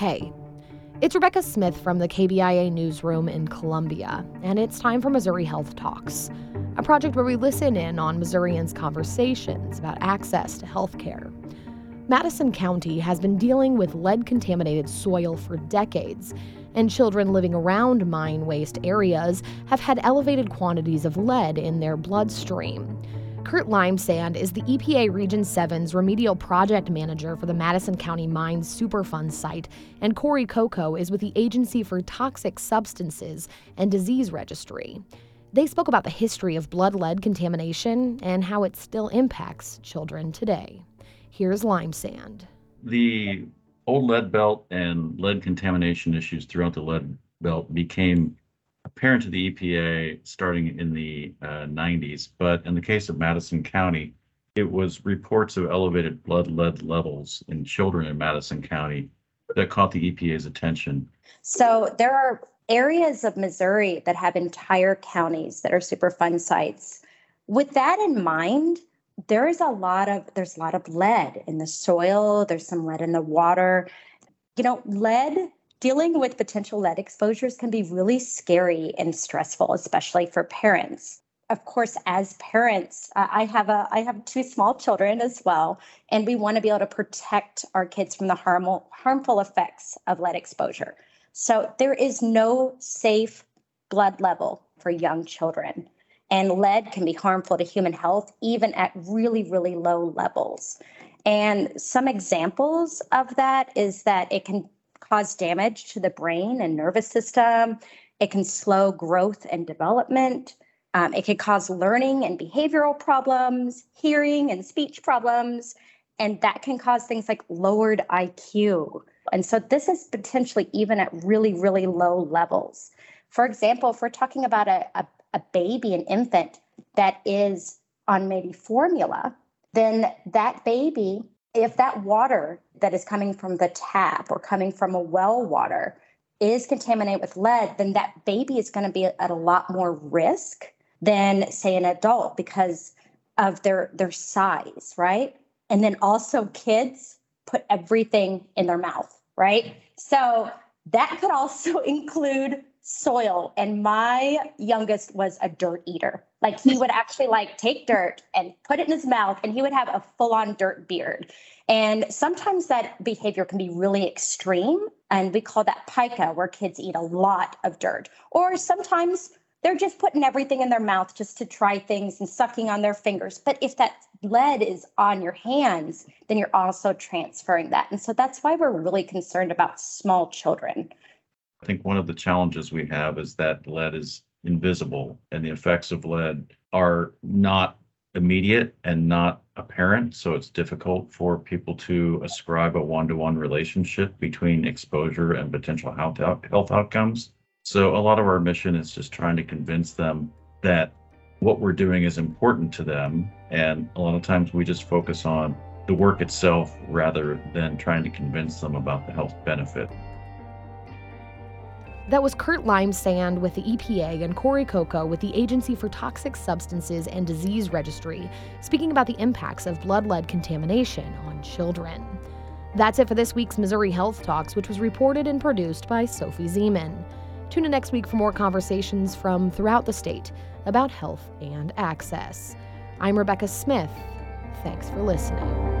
Hey, it's Rebecca Smith from the KBIA newsroom in Columbia, and it's time for Missouri Health Talks, a project where we listen in on Missourians' conversations about access to health care. Madison County has been dealing with lead contaminated soil for decades, and children living around mine waste areas have had elevated quantities of lead in their bloodstream. Kurt Limesand is the EPA Region 7's remedial project manager for the Madison County Mines Superfund site, and Corey Coco is with the Agency for Toxic Substances and Disease Registry. They spoke about the history of blood lead contamination and how it still impacts children today. Here's Limesand. The old lead belt and lead contamination issues throughout the lead belt became apparent to the EPA starting in the uh, 90s, but in the case of Madison County, it was reports of elevated blood lead levels in children in Madison County that caught the EPA's attention. So there are areas of Missouri that have entire counties that are Superfund sites. With that in mind, there is a lot of there's a lot of lead in the soil, there's some lead in the water. You know, lead dealing with potential lead exposures can be really scary and stressful, especially for parents. Of course, as parents, I have a I have two small children as well, and we want to be able to protect our kids from the harmful harmful effects of lead exposure. So there is no safe blood level for young children. And lead can be harmful to human health, even at really, really low levels. And some examples of that is that it can cause damage to the brain and nervous system. It can slow growth and development. Um, it can cause learning and behavioral problems, hearing and speech problems, and that can cause things like lowered IQ. And so this is potentially even at really, really low levels. For example, if we're talking about a, a, a baby, an infant that is on maybe formula, then that baby if that water that is coming from the tap or coming from a well water is contaminated with lead, then that baby is going to be at a lot more risk than, say, an adult because of their their size, right? And then also kids put everything in their mouth, right? So that could also include soil and my youngest was a dirt eater. Like he would actually like take dirt and put it in his mouth and he would have a full on dirt beard. And sometimes that behavior can be really extreme and we call that pica where kids eat a lot of dirt. Or sometimes they're just putting everything in their mouth just to try things and sucking on their fingers. But if that lead is on your hands then you're also transferring that. And so that's why we're really concerned about small children I think one of the challenges we have is that lead is invisible and the effects of lead are not immediate and not apparent. So it's difficult for people to ascribe a one to one relationship between exposure and potential health, health outcomes. So a lot of our mission is just trying to convince them that what we're doing is important to them. And a lot of times we just focus on the work itself rather than trying to convince them about the health benefit. That was Kurt Limesand with the EPA and Corey Coco with the Agency for Toxic Substances and Disease Registry, speaking about the impacts of blood lead contamination on children. That's it for this week's Missouri Health Talks, which was reported and produced by Sophie Zeman. Tune in next week for more conversations from throughout the state about health and access. I'm Rebecca Smith. Thanks for listening.